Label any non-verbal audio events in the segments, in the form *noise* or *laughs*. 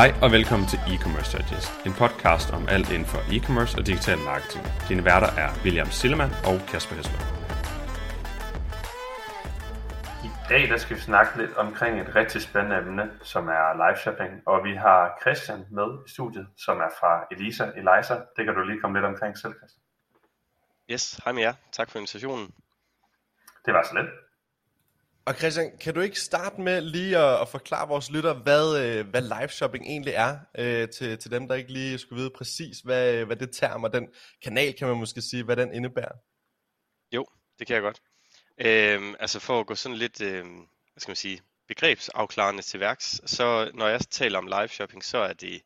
Hej og velkommen til E-Commerce Digest, en podcast om alt inden for e-commerce og digital marketing. Dine værter er William Sillemann og Kasper Hesler. I dag der skal vi snakke lidt omkring et rigtig spændende emne, som er live shopping. Og vi har Christian med i studiet, som er fra Elisa. Elisa, det kan du lige komme lidt omkring selv, Christian. Yes, hej med jer. Tak for invitationen. Det var så lidt. Og Christian, kan du ikke starte med lige at, at forklare vores lytter, hvad, øh, hvad live shopping egentlig er, øh, til, til dem, der ikke lige skulle vide præcis, hvad, øh, hvad det term og den kanal, kan man måske sige, hvad den indebærer? Jo, det kan jeg godt. Øhm, altså for at gå sådan lidt, øh, hvad skal man sige, begrebsafklarende til værks, så når jeg taler om live shopping, så er det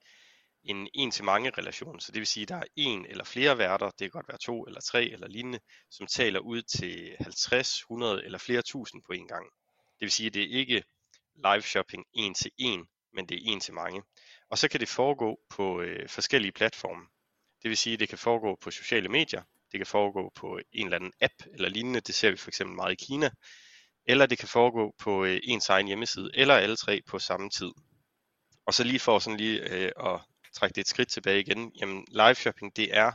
en en-til-mange relation. Så det vil sige, at der er en eller flere værter, det kan godt være to eller tre eller lignende, som taler ud til 50, 100 eller flere tusind på en gang. Det vil sige, at det er ikke live shopping en til en, men det er en til mange. Og så kan det foregå på øh, forskellige platforme. Det vil sige, at det kan foregå på sociale medier, det kan foregå på en eller anden app eller lignende, det ser vi for eksempel meget i Kina, eller det kan foregå på øh, ens egen hjemmeside, eller alle tre på samme tid. Og så lige for sådan lige øh, at trække det et skridt tilbage igen, jamen live shopping det er,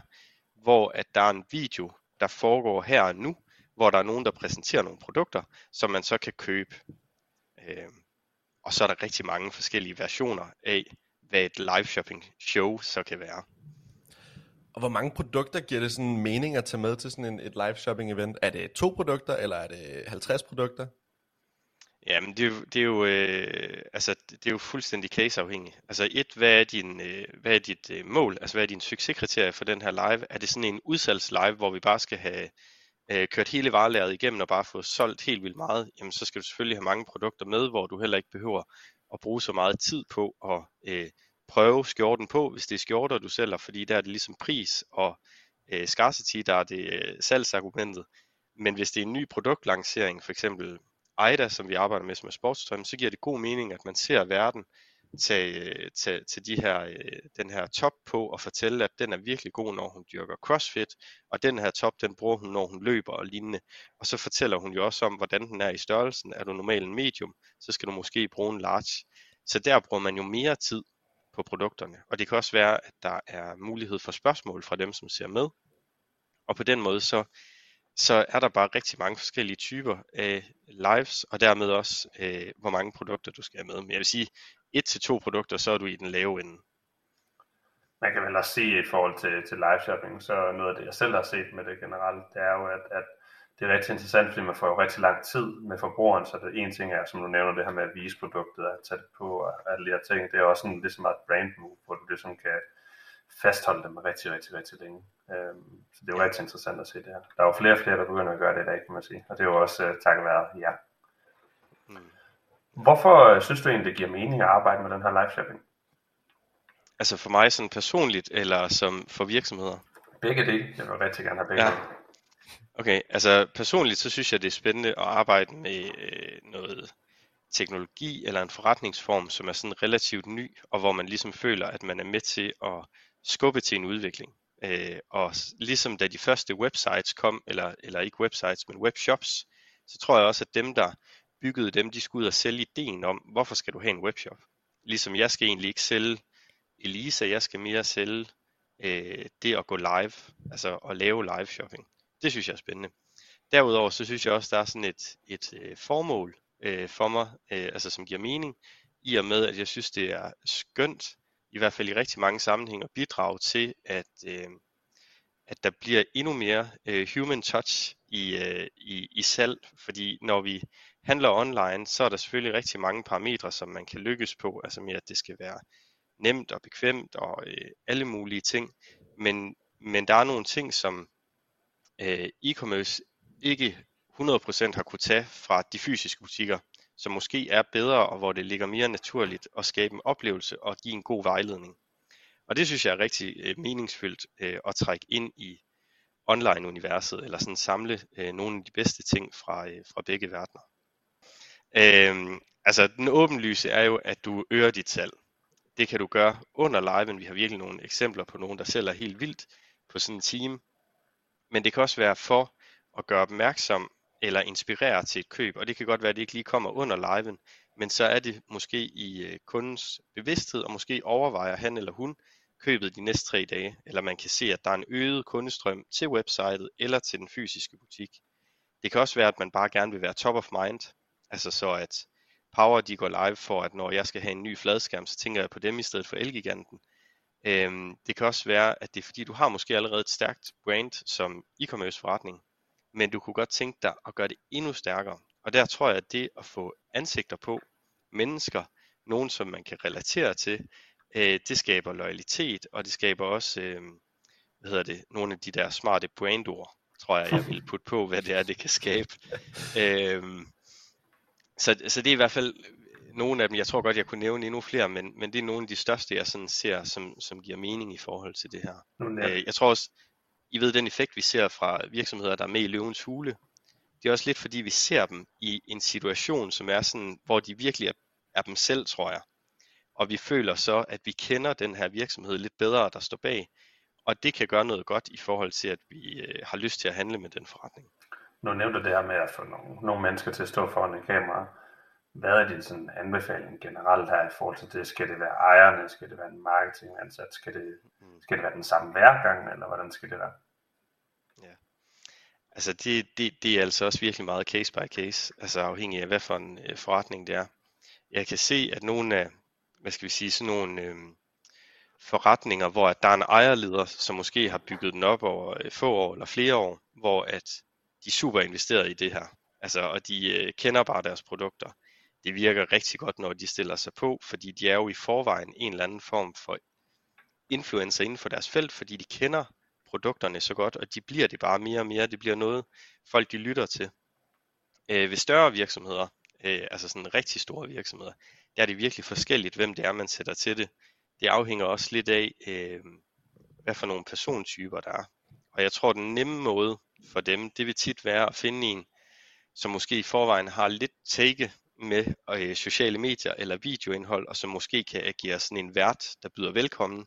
hvor at der er en video, der foregår her og nu, hvor der er nogen, der præsenterer nogle produkter, som man så kan købe. Øh, og så er der rigtig mange forskellige versioner af, hvad et live shopping show så kan være. Og hvor mange produkter giver det sådan mening at tage med til sådan en, et live shopping event? Er det to produkter, eller er det 50 produkter? Jamen, det er jo, det er jo, øh, altså, det er jo fuldstændig caseafhængigt. Altså et, hvad er, din, øh, hvad er dit øh, mål? Altså hvad er din succeskriterie for den her live? Er det sådan en udsalgslive, hvor vi bare skal have øh, kørt hele varelæret igennem og bare få solgt helt vildt meget? Jamen så skal du selvfølgelig have mange produkter med, hvor du heller ikke behøver at bruge så meget tid på at øh, prøve skjorten på, hvis det er skjorter, du sælger, fordi der er det ligesom pris og øh, scarcity, der er det øh, salgsargumentet. Men hvis det er en ny produktlancering, for eksempel AIDA, som vi arbejder med som er sportstøj, så giver det god mening, at man ser verden tage, øh, tage, til de her, øh, den her top på og fortælle, at den er virkelig god, når hun dyrker crossfit, og den her top, den bruger hun, når hun løber og lignende. Og så fortæller hun jo også om, hvordan den er i størrelsen. Er du normal en medium, så skal du måske bruge en large. Så der bruger man jo mere tid på produkterne. Og det kan også være, at der er mulighed for spørgsmål fra dem, som ser med. Og på den måde så så er der bare rigtig mange forskellige typer af lives, og dermed også, øh, hvor mange produkter du skal have med. Men jeg vil sige, et til to produkter, så er du i den lave ende. Man kan vel også sige i forhold til, til live shopping, så noget af det, jeg selv har set med det generelt, det er jo, at, at det er rigtig interessant, fordi man får jo rigtig lang tid med forbrugeren, så det ene ting er, som du nævner, det her med at vise produktet, at tage det på og alle de her ting, det er også sådan ligesom et brand move, hvor du ligesom kan fastholde dem rigtig, rigtig, rigtig længe. Øhm, så det er jo rigtig interessant at se det her. Der er jo flere og flere, der begynder at gøre det i dag, kan man sige. Og det er jo også uh, takket være jer. Mm. Hvorfor uh, synes du egentlig, det giver mening at arbejde med den her live shopping? Altså for mig sådan personligt, eller som for virksomheder? Begge dele. Jeg vil rigtig gerne have begge ja. Okay, altså personligt så synes jeg, det er spændende at arbejde med øh, noget teknologi eller en forretningsform, som er sådan relativt ny, og hvor man ligesom føler, at man er med til at skubbe til en udvikling. Øh, og ligesom da de første websites kom, eller, eller ikke websites, men webshops, så tror jeg også, at dem, der byggede dem, de skulle ud og sælge ideen om, hvorfor skal du have en webshop? Ligesom jeg skal egentlig ikke sælge Elisa, jeg skal mere sælge øh, det at gå live, altså at lave live shopping. Det synes jeg er spændende. Derudover så synes jeg også, der er sådan et, et øh, formål øh, for mig, øh, altså som giver mening, i og med, at jeg synes, det er skønt i hvert fald i rigtig mange sammenhænge, at bidrage til, at, øh, at der bliver endnu mere øh, human touch i, øh, i, i salg, fordi når vi handler online, så er der selvfølgelig rigtig mange parametre, som man kan lykkes på, altså med at det skal være nemt og bekvemt og øh, alle mulige ting, men, men der er nogle ting, som øh, e-commerce ikke 100% har kunne tage fra de fysiske butikker som måske er bedre, og hvor det ligger mere naturligt at skabe en oplevelse og give en god vejledning. Og det synes jeg er rigtig øh, meningsfyldt øh, at trække ind i online-universet, eller sådan samle øh, nogle af de bedste ting fra, øh, fra begge verdener. Øh, altså den åbenlyse er jo, at du øger dit salg. Det kan du gøre under liven. Vi har virkelig nogle eksempler på nogen, der sælger helt vildt på sådan en team. Men det kan også være for at gøre opmærksom eller inspirerer til et køb, og det kan godt være, at det ikke lige kommer under liven, men så er det måske i øh, kundens bevidsthed, og måske overvejer han eller hun købet de næste tre dage, eller man kan se, at der er en øget kundestrøm til websitet eller til den fysiske butik. Det kan også være, at man bare gerne vil være top of mind, altså så at Power de går live for, at når jeg skal have en ny fladskærm, så tænker jeg på dem i stedet for Elgiganten. Øhm, det kan også være, at det er fordi, du har måske allerede et stærkt brand som e-commerce forretning, men du kunne godt tænke dig at gøre det endnu stærkere. Og der tror jeg, at det at få ansigter på, mennesker, nogen som man kan relatere til, øh, det skaber loyalitet, og det skaber også, øh, hvad hedder det, nogle af de der smarte brandord, tror jeg, jeg vil putte på, hvad det er, det kan skabe. øh, så, så det er i hvert fald nogle af dem, jeg tror godt, jeg kunne nævne endnu flere, men, men det er nogle af de største, jeg sådan ser, som, som giver mening i forhold til det her. Øh, jeg tror også, i ved den effekt, vi ser fra virksomheder, der er med i løvens hule, det er også lidt fordi, vi ser dem i en situation, som er sådan, hvor de virkelig er, er dem selv, tror jeg. Og vi føler så, at vi kender den her virksomhed lidt bedre, der står bag. Og det kan gøre noget godt i forhold til, at vi øh, har lyst til at handle med den forretning. Nu nævnte du det her med at få nogle, nogle mennesker til at stå foran en kamera. Hvad er din sådan anbefaling generelt her i forhold til det? Skal det være ejerne? Skal det være en marketingansat? Skal det, mm. skal det være den samme hver gang? Eller hvordan skal det være? Ja. Altså det, det, det er altså også virkelig meget case by case, altså afhængig af hvad for en øh, forretning det er. Jeg kan se, at nogle af, hvad skal vi sige, sådan nogle øh, forretninger, hvor at der er en ejerleder, som måske har bygget den op over øh, få år eller flere år, hvor at de er super investeret i det her. Altså, og de øh, kender bare deres produkter. Det virker rigtig godt, når de stiller sig på, fordi de er jo i forvejen en eller anden form for influencer inden for deres felt, fordi de kender produkterne så godt, og de bliver det bare mere og mere. Det bliver noget, folk de lytter til. Øh, ved større virksomheder, øh, altså sådan rigtig store virksomheder, der er det virkelig forskelligt, hvem det er, man sætter til det. Det afhænger også lidt af, øh, hvad for nogle persontyper der er. Og jeg tror, den nemme måde for dem, det vil tit være at finde en, som måske i forvejen har lidt take med øh, sociale medier eller videoindhold, og som måske kan agere sådan en vært, der byder velkommen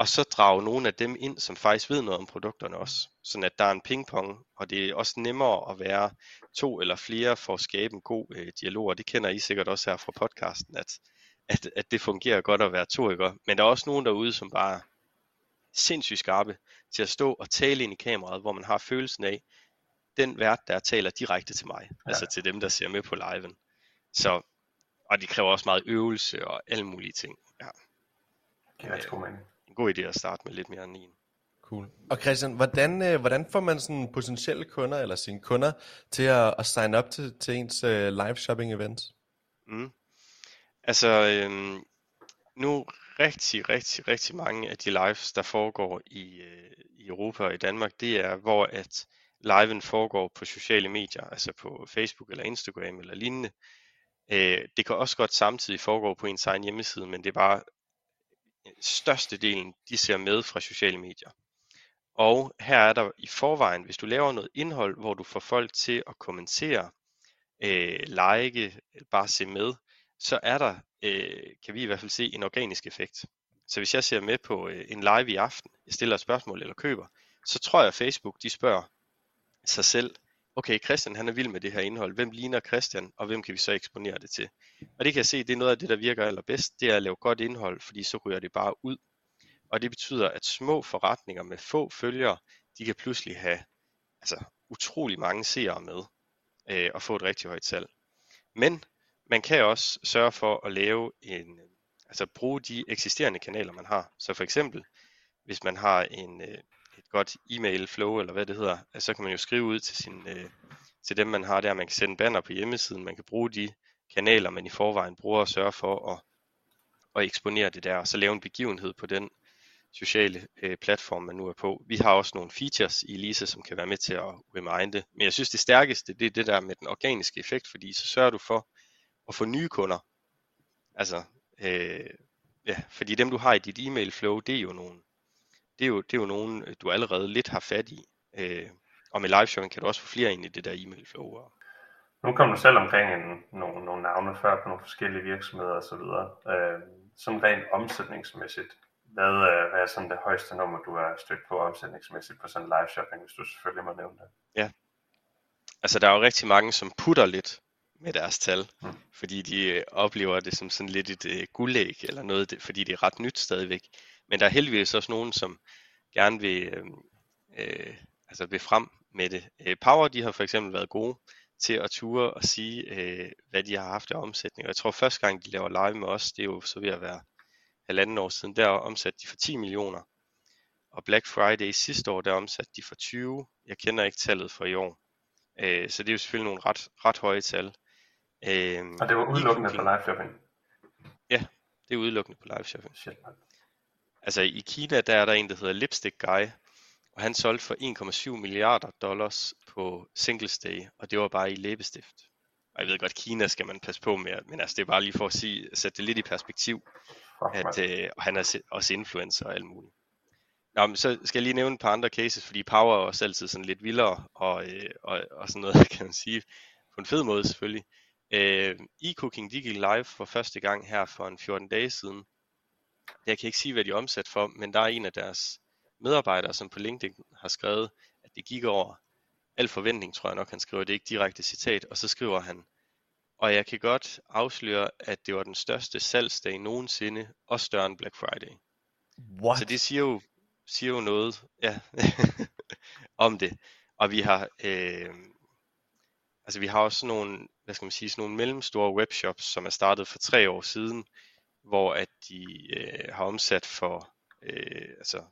og så drage nogle af dem ind, som faktisk ved noget om produkterne også. Sådan at der er en pingpong, og det er også nemmere at være to eller flere for at skabe en god øh, dialog, og det kender I sikkert også her fra podcasten, at, at, at det fungerer godt at være to, ikke? Men der er også nogen derude, som bare er sindssygt skarpe til at stå og tale ind i kameraet, hvor man har følelsen af, den vært, der taler direkte til mig, ja. altså til dem, der ser med på liven. Så, og de kræver også meget øvelse og alle mulige ting. Ja. Det er mening en god idé at starte med lidt mere end en. Cool. Og Christian, hvordan, øh, hvordan får man sådan potentielle kunder, eller sine kunder, til at, at sign up til, til ens uh, live shopping event? Mm. Altså, øhm, nu rigtig, rigtig, rigtig mange af de lives, der foregår i, øh, i Europa og i Danmark, det er, hvor at liven foregår på sociale medier, altså på Facebook eller Instagram eller lignende. Øh, det kan også godt samtidig foregå på ens egen hjemmeside, men det er bare øh, størstedelen, de ser med fra sociale medier. Og her er der i forvejen, hvis du laver noget indhold, hvor du får folk til at kommentere, øh, like, bare se med, så er der, øh, kan vi i hvert fald se, en organisk effekt. Så hvis jeg ser med på øh, en live i aften, jeg stiller et spørgsmål eller køber, så tror jeg, at Facebook de spørger sig selv, okay, Christian han er vild med det her indhold, hvem ligner Christian, og hvem kan vi så eksponere det til? Og det kan jeg se, det er noget af det, der virker allerbedst, det er at lave godt indhold, fordi så ryger det bare ud. Og det betyder, at små forretninger med få følgere, de kan pludselig have altså, utrolig mange seere med, øh, og få et rigtig højt salg. Men man kan også sørge for at lave en, altså bruge de eksisterende kanaler, man har. Så for eksempel, hvis man har en, øh, et godt e-mail flow, eller hvad det hedder, så kan man jo skrive ud til, sin, øh, til dem, man har der. Man kan sende banner på hjemmesiden, man kan bruge de kanaler, man i forvejen bruger og sørge for at, at eksponere det der, og så lave en begivenhed på den sociale øh, platform, man nu er på. Vi har også nogle features i Lisa, som kan være med til at reminde. Men jeg synes, det stærkeste, det er det der med den organiske effekt, fordi så sørger du for at få nye kunder. Altså, øh, ja, fordi dem du har i dit e-mail flow, det er jo nogle det er jo, det er jo nogen, øh, du allerede lidt har fat i. Øh, og med live shopping kan du også få flere ind i det der e-mail flow. Nu kom du selv omkring en, nogle, nogle navne før på nogle forskellige virksomheder osv. Øh, sådan rent omsætningsmæssigt, hvad, øh, hvad er sådan det højeste nummer, du har stødt på omsætningsmæssigt på sådan live shopping, hvis du selvfølgelig må nævne det? Ja, altså der er jo rigtig mange, som putter lidt med deres tal, Mm. fordi de øh, oplever det som sådan lidt et øh, guldæg, eller noget, det- fordi det er ret nyt stadigvæk. Men der er heldigvis også nogen, som gerne vil, øh, øh, altså vil frem med det. Øh, Power, de har for eksempel været gode til at ture og sige, øh, hvad de har haft af omsætning. Og jeg tror første gang, de laver live med os, det er jo så ved at være halvanden år siden, der omsatte de for 10 millioner. Og Black Friday sidste år, der omsatte de for 20. Jeg kender ikke tallet for i år. Øh, så det er jo selvfølgelig nogle ret, ret høje tal. Øh, Og det var udelukkende for live shopping. Det er udelukkende på live shopping. Shit, man. Altså i Kina, der er der en, der hedder Lipstick Guy, og han solgte for 1,7 milliarder dollars på Singles Day, og det var bare i læbestift. Og jeg ved godt, Kina skal man passe på med, men altså det er bare lige for at sige, sætte det lidt i perspektiv, at, øh, og han er også influencer og alt muligt. Nå, men så skal jeg lige nævne et par andre cases, fordi Power er også altid sådan lidt vildere, og, øh, og, og sådan noget, *laughs* kan man sige, på en fed måde selvfølgelig. Øh, e-cooking, de gik live for første gang her for en 14 dage siden. Jeg kan ikke sige, hvad de er omsat for, men der er en af deres medarbejdere, som på LinkedIn har skrevet, at det gik over al forventning, tror jeg nok, han skriver. Det er ikke direkte citat, og så skriver han, og jeg kan godt afsløre, at det var den største salgsdag nogensinde, og større end Black Friday. What? Så det siger jo, siger jo noget ja, *laughs* om det. Og vi har, øh, altså vi har også nogle, hvad skal man sige, sådan nogle mellemstore webshops, som er startet for tre år siden, hvor at de øh, har omsat for øh, altså,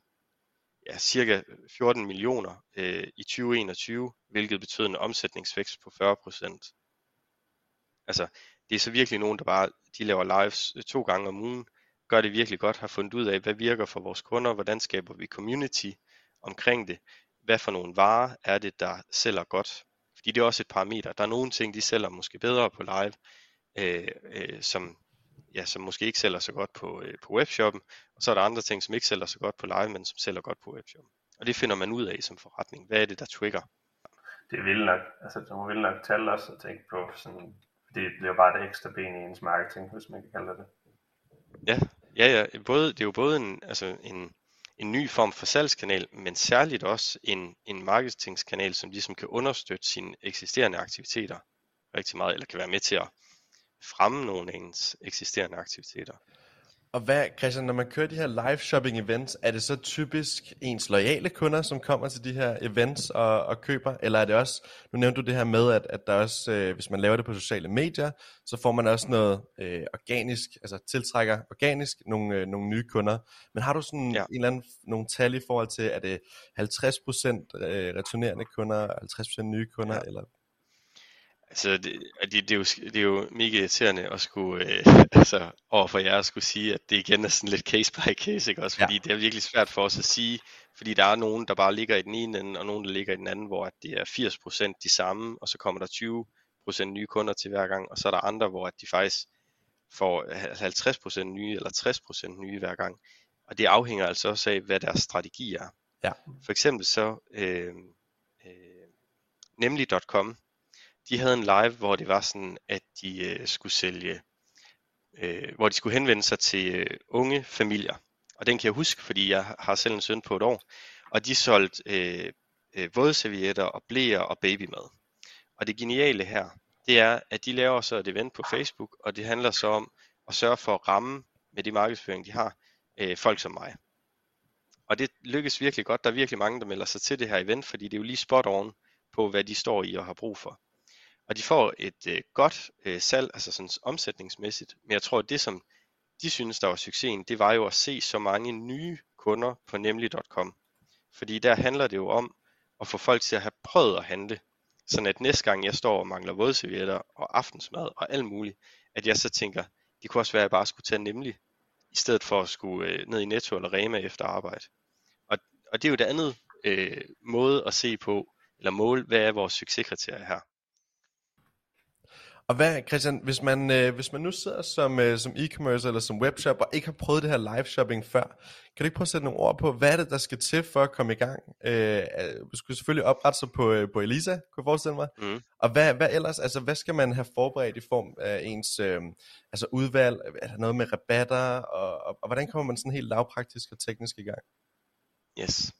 ja, cirka 14 millioner øh, i 2021, hvilket betød en omsætningsvækst på 40 procent. Altså, det er så virkelig nogen, der bare, de laver lives øh, to gange om ugen, gør det virkelig godt, har fundet ud af, hvad virker for vores kunder, hvordan skaber vi community omkring det, hvad for nogle varer er det, der sælger godt. Fordi det er også et parameter. Der er nogle ting, de sælger måske bedre på live, øh, øh, som, ja, som måske ikke sælger så godt på, øh, på webshoppen, og så er der andre ting, som ikke sælger så godt på live, men som sælger godt på webshoppen. Og det finder man ud af som forretning. Hvad er det, der trigger? Det er vildt nok. Altså, du må vildt nok tale også at tænke på sådan, fordi det bliver bare et ekstra ben i ens marketing, hvis man kan kalde det det. Ja, ja, ja. Både, det er jo både en, altså en, en ny form for salgskanal, men særligt også en, en marketingskanal, som ligesom kan understøtte sine eksisterende aktiviteter rigtig meget, eller kan være med til at fremme nogle af ens eksisterende aktiviteter. Og hvad, Christian, når man kører de her live shopping events, er det så typisk ens loyale kunder, som kommer til de her events og, og køber? Eller er det også, nu nævnte du det her med, at, at der også, øh, hvis man laver det på sociale medier, så får man også noget øh, organisk, altså tiltrækker organisk nogle, øh, nogle nye kunder. Men har du sådan Ja. en eller anden, nogle tal i forhold til, er det 50% øh, returnerende kunder, 50% nye kunder, Ja. eller Altså, det, det, det, er jo, det er jo mega irriterende at skulle, øh, *laughs* altså, overfor jer at skulle sige, at det igen er sådan lidt case by case, ikke også? Ja. Fordi det er virkelig svært for os at sige, fordi der er nogen, der bare ligger i den ene ende, og nogen, der ligger i den anden, hvor at det er 80% de samme, og så kommer der 20% nye kunder til hver gang, og så er der andre, hvor at de faktisk får 50% nye, eller 60% nye hver gang. Og det afhænger altså også af, hvad deres strategi er. Ja. For eksempel så, øh, øh, nemlig.com, de havde en live, hvor det var sådan, at de øh, skulle sælge, øh, hvor de skulle henvende sig til øh, unge familier. Og den kan jeg huske, fordi jeg har selv en søn på et år. Og de solgte øh, øh, vådservietter og blæer og babymad. Og det geniale her, det er, at de laver så et event på Facebook, og det handler så om at sørge for at ramme med de markedsføring, de har, øh, folk som mig. Og det lykkes virkelig godt. Der er virkelig mange, der melder sig til det her event, fordi det er jo lige spot on på, hvad de står i og har brug for. Og de får et øh, godt øh, salg, altså sådan omsætningsmæssigt. Men jeg tror, at det som de synes, der var succesen, det var jo at se så mange nye kunder på nemlig.com. Fordi der handler det jo om at få folk til at have prøvet at handle. Sådan at næste gang jeg står og mangler vådservietter og aftensmad og alt muligt, at jeg så tænker, det kunne også være, at jeg bare skulle tage nemlig, i stedet for at skulle øh, ned i Netto eller Rema efter arbejde. Og, og det er jo det andet øh, måde at se på, eller mål, hvad er vores succeskriterier her. Og hvad, Christian, hvis man, øh, hvis man nu sidder som, øh, som e-commerce eller som webshop og ikke har prøvet det her live shopping før, kan du ikke prøve at sætte nogle ord på, hvad er det, der skal til for at komme i gang? Øh, du skulle selvfølgelig oprette sig på, øh, på Elisa, kunne jeg forestille mig. Mm. Og hvad, hvad ellers, altså hvad skal man have forberedt i form af ens øh, altså udvalg? Er der noget med rabatter? Og, og, og hvordan kommer man sådan helt lavpraktisk og teknisk i gang? Yes.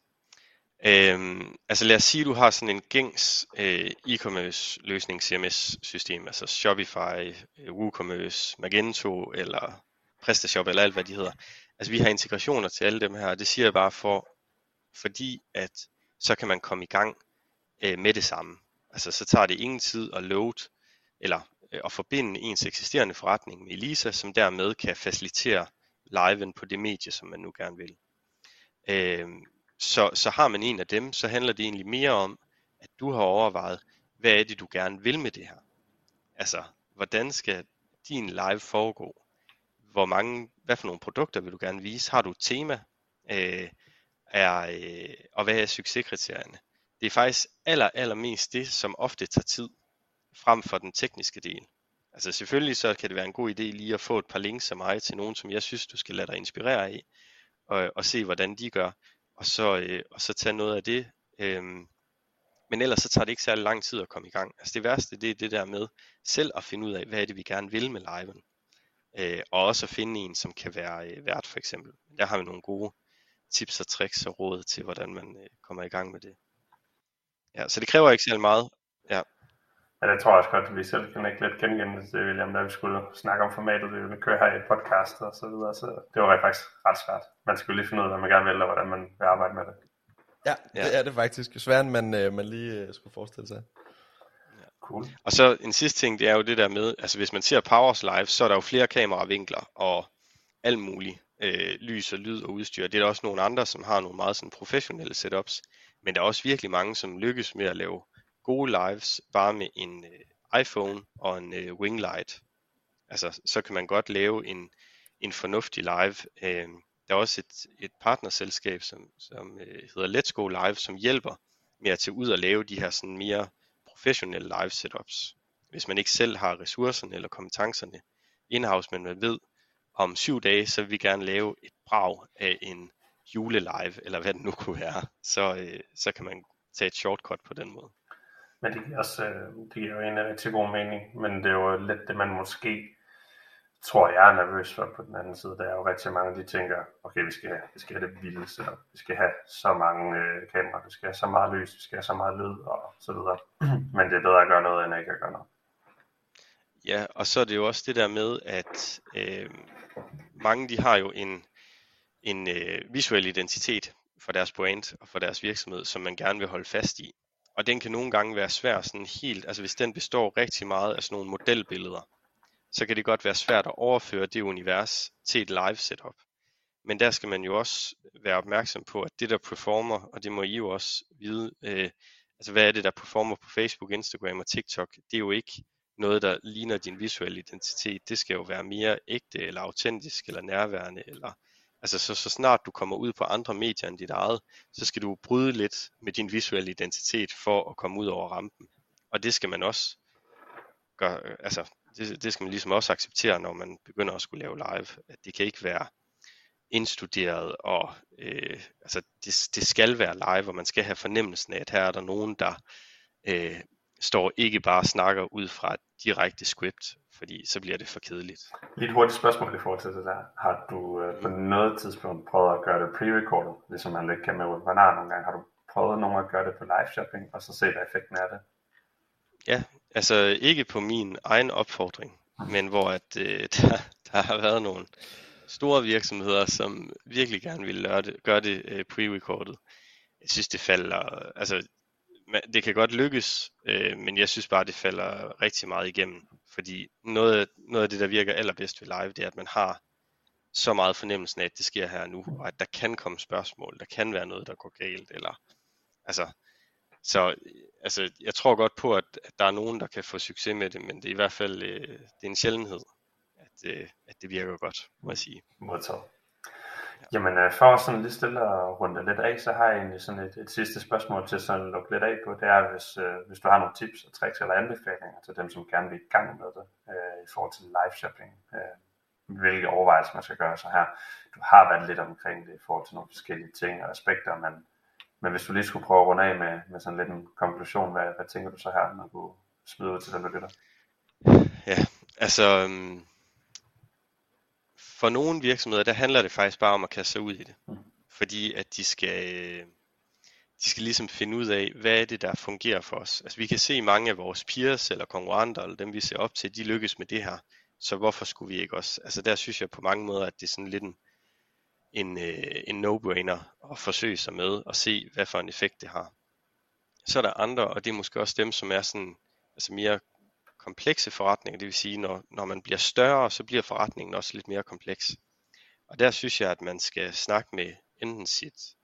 Øhm, altså lad os sige, at du har sådan en gængs øh, e-commerce løsning CMS system, altså Shopify, øh, WooCommerce, Magento eller PrestaShop eller alt hvad de hedder. Altså vi har integrationer til alle dem her, og det siger jeg bare for, fordi at så kan man komme i gang øh, med det samme. Altså så tager det ingen tid at load eller øh, at forbinde ens eksisterende forretning med Elisa, som dermed kan facilitere liven på det medie, som man nu gerne vil. Øh, så, så har man en af dem, så handler det egentlig mere om, at du har overvejet, hvad er det, du gerne vil med det her? Altså, hvordan skal din live foregå? Hvor mange, hvad for nogle produkter vil du gerne vise? Har du et tema? Øh, er, øh, og hvad er succeskriterierne? Det er faktisk aller, allermest det, som ofte tager tid, frem for den tekniske del. Altså selvfølgelig så kan det være en god idé lige at få et par links af mig til nogen, som jeg synes, du skal lade dig inspirere af, og, og se hvordan de gør og så, øh, og så tage noget af det. Øhm, men ellers så tager det ikke særlig lang tid at komme i gang. Altså det værste, det er det der med selv at finde ud af, hvad er det, vi gerne vil med liven. Øh, og også at finde en, som kan være øh, vært for eksempel. Der har vi nogle gode tips og tricks og råd til, hvordan man øh, kommer i gang med det. Ja, så det kræver ikke særlig meget. Ja. Ja, det tror jeg også godt, at vi selv kan ikke lidt genkende det, William, da vi skulle snakke om formatet, vi ville køre her i podcast og så videre. Så det var faktisk ret svært. Man skulle lige finde ud af, hvad man gerne vil, og hvordan man vil arbejde med det. Ja, ja. det er det faktisk. Sværere end man, øh, man lige øh, skulle forestille sig. Cool. Og så en sidste ting, det er jo det der med, altså hvis man ser Powers Live, så er der jo flere kameravinkler og alt muligt øh, lys og lyd og udstyr. Det er der også nogle andre, som har nogle meget sådan professionelle setups. Men der er også virkelig mange, som lykkes med at lave gode lives bare med en øh, iPhone og en øh, Winglight. Altså, så kan man godt lave en, en fornuftig live. Øh, der er også et, et partnerselskab, som, som øh, hedder Let's Go Live, som hjælper med at tage ud og lave de her sådan mere professionelle live setups. Hvis man ikke selv har ressourcerne eller kompetencerne in-house, men man ved, om syv dage, så vil vi gerne lave et brag af en julelive, eller hvad det nu kunne være, så, øh, så kan man tage et shortcut på den måde. Men det giver, også, øh, det giver jo en rigtig god mening, men det er jo lidt det, man måske tror, jeg er nervøs for på den anden side. Der er jo rigtig mange, de tænker, okay, vi skal, vi skal have det vilde setup. Vi skal have så mange øh, kameraer, vi skal have så meget lys, vi skal have så meget lyd og så videre. *clears throat* men det er bedre at gøre noget, end ikke at gøre noget. Ja, og så er det jo også det der med, at øh, mange de har jo en, en øh, visuel identitet for deres brand og for deres virksomhed, som man gerne vil holde fast i. Og den kan nogle gange være svær sådan helt, altså hvis den består rigtig meget af sådan nogle modelbilleder, så kan det godt være svært at overføre det univers til et live setup. Men der skal man jo også være opmærksom på, at det der performer, og det må I jo også vide, øh, altså hvad er det der performer på Facebook, Instagram og TikTok, det er jo ikke noget, der ligner din visuelle identitet. Det skal jo være mere ægte, eller autentisk, eller nærværende, eller Altså så, så snart du kommer ud på andre medier end dit eget, så skal du bryde lidt med din visuelle identitet for at komme ud over rampen. Og det skal man også gøre, øh, altså det, det skal man ligesom også acceptere, når man begynder at skulle lave live. At det kan ikke være indstuderet, og øh, altså det, det skal være live, og man skal have fornemmelsen af, at her er der nogen, der øh, står ikke bare og snakker ud fra et direkte script, fordi så bliver det for kedeligt. Lidt hurtigt spørgsmål i forhold til det der. Har du øh, på noget tidspunkt prøvet at gøre det pre-recorded, ligesom man lidt kan med webinar nogle gange? Har du prøvet nogen at gøre det på live shopping, og så se, hvad effekten er det? Ja, altså ikke på min egen opfordring, men hvor at, øh, *laughs* der, der har været nogle store virksomheder, som virkelig gerne ville gøre det, gøre det øh, pre-recorded. Jeg synes, det falder, altså det kan godt lykkes, øh, men jeg synes bare, det falder rigtig meget igennem. Fordi noget, noget af det, der virker allerbedst ved live, det er, at man har så meget fornemmelsen af, at det sker her nu, og at der kan komme spørgsmål, der kan være noget, der går galt, eller altså, så altså, jeg tror godt på, at, at der er nogen, der kan få succes med det, men det er i hvert fald øh, det er en sjældenhed, at, øh, at det virker godt, må jeg sige. Modtaget. Jamen øh, for at sådan lidt stille og runde lidt af, så har jeg egentlig sådan et, et sidste spørgsmål til sådan at lukke lidt af på. Det er, hvis, øh, hvis du har nogle tips og tricks eller anbefalinger til dem, som gerne vil i gang med det øh, i forhold til live shopping. Øh, hvilke overvejelser man skal gøre så her. Du har været lidt omkring det i forhold til nogle forskellige ting og aspekter, men, men hvis du lige skulle prøve at runde af med, med sådan lidt en konklusion, hvad, hvad tænker du så her, når du smider ud til dem, der lytter? Ja, altså... Um for nogle virksomheder, der handler det faktisk bare om at kaste sig ud i det. Mm. Fordi at de skal, de skal ligesom finde ud af, hvad er det, der fungerer for os. Altså vi kan se mange af vores peers eller konkurrenter, eller dem vi ser op til, de lykkes med det her. Så hvorfor skulle vi ikke også? Altså der synes jeg på mange måder, at det er sådan lidt en, en, øh, en no-brainer at forsøge sig med og se, hvad for en effekt det har. Så er der andre, og det er måske også dem, som er sådan, altså mere komplekse forretninger, det vil sige, når, når man bliver større, så bliver forretningen også lidt mere kompleks. Og der synes jeg, at man skal snakke med enten sit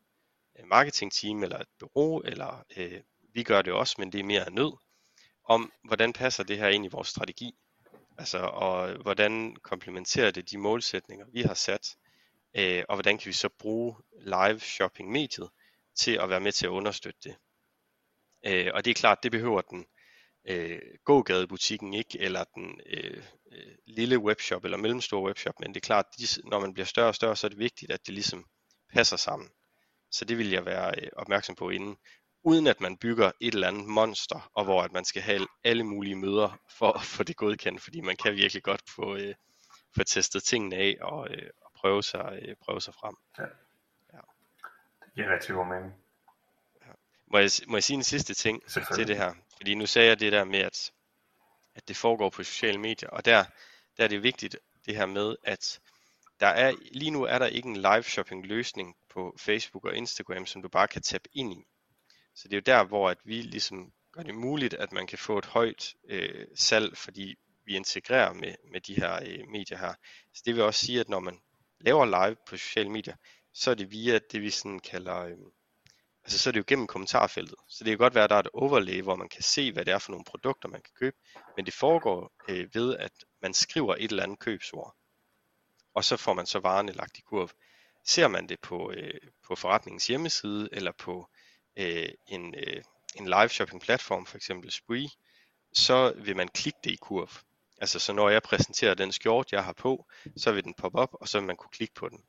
øh, marketingteam eller et bureau, eller øh, vi gør det også, men det er mere nød, om hvordan passer det her ind i vores strategi. Altså, og hvordan komplementerer det de målsætninger, vi har sat, øh, og hvordan kan vi så bruge live shopping mediet til at være med til at understøtte det. Øh, og det er klart, det behøver den øh, gågadebutikken ikke, eller den øh, øh, lille webshop eller mellemstore webshop, men det er klart, de, når man bliver større og større, så er det vigtigt, at det ligesom passer sammen. Så det vil jeg være øh, opmærksom på inden, uden at man bygger et eller andet monster, og hvor at man skal have alle mulige møder for at få det godkendt, fordi man kan virkelig godt få, øh, få testet tingene af og, øh, og prøve, sig, øh, prøve sig frem. Ja. ja. Det giver rigtig god mening. Må, jeg, må jeg sige en sidste ting til det her? Fordi nu sagde jeg det der med, at, at det foregår på sociale medier, og der, der er det vigtigt det her med, at der er, lige nu er der ikke en live shopping løsning på Facebook og Instagram, som du bare kan tabe ind i. Så det er jo der, hvor at vi ligesom gør det muligt, at man kan få et højt øh, salg, fordi vi integrerer med, med de her øh, medier her. Så det vil også sige, at når man laver live på sociale medier, så er det via det, vi sådan kalder, øh, altså så er det jo gennem kommentarfeltet. Så det kan godt være, at der er et overlay, hvor man kan se, hvad det er for nogle produkter, man kan købe, men det foregår øh, ved, at man skriver et eller andet købsord, og så får man så varerne lagt i kurv. Ser man det på, øh, på forretningens hjemmeside, eller på øh, en, øh, en live shopping platform, for eksempel Spree, så vil man klikke det i kurv. Altså så når jeg præsenterer den skjort, jeg har på, så vil den poppe op, og så vil man kunne klikke på den.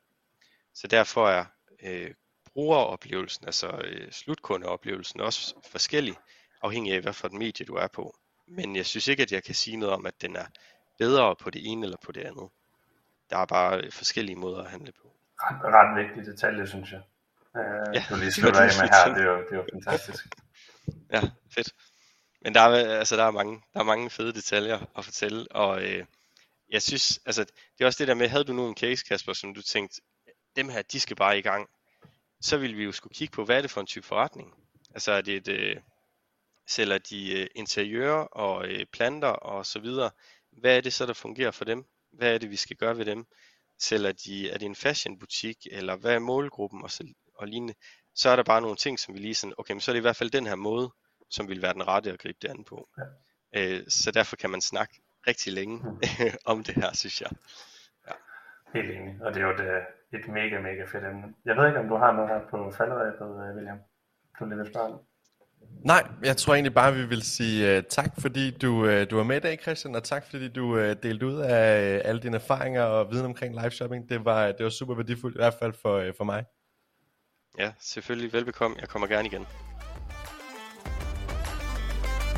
Så derfor er øh, brugeroplevelsen, altså øh, slutkundeoplevelsen også forskellig, afhængig af hvad for et medie du er på. Men jeg synes ikke, at jeg kan sige noget om, at den er bedre på det ene eller på det andet. Der er bare forskellige måder at handle på. Ret, ret vigtig detalje, synes jeg. Øh, ja, du lige slutter af med her, det er jo, det er jo fantastisk. ja, fedt. Men der er, altså, der, er mange, der er mange fede detaljer at fortælle, og øh, jeg synes, altså, det er også det der med, havde du nogle case, Kasper, som du tænkte, dem her, de skal bare i gang, så vil vi jo skulle kigge på, hvad er det for en type forretning? Altså er det et, øh, sælger de øh, interiører og øh, planter og så videre? Hvad er det så, der fungerer for dem? Hvad er det, vi skal gøre ved dem? Sælger de, er det en fashion butik, eller hvad er målgruppen og, så, og lignende? Så er der bare nogle ting, som vi lige sådan, okay, men så er det i hvert fald den her måde, som vil være den rette at gribe det an på. Øh, så derfor kan man snakke rigtig længe mm. *laughs* om det her, synes jeg. Helt enig, og det er jo det, et mega, mega fedt emne. Jeg ved ikke, om du har noget her på falderæbet, øh, William. Du lige vil spørge Nej, jeg tror egentlig bare, vi vil sige uh, tak, fordi du, uh, du var med i dag, Christian, og tak, fordi du uh, delte ud af uh, alle dine erfaringer og viden omkring live shopping. Det var, det var super værdifuldt, i hvert fald for, uh, for mig. Ja, selvfølgelig. Velbekomme. Jeg kommer gerne igen.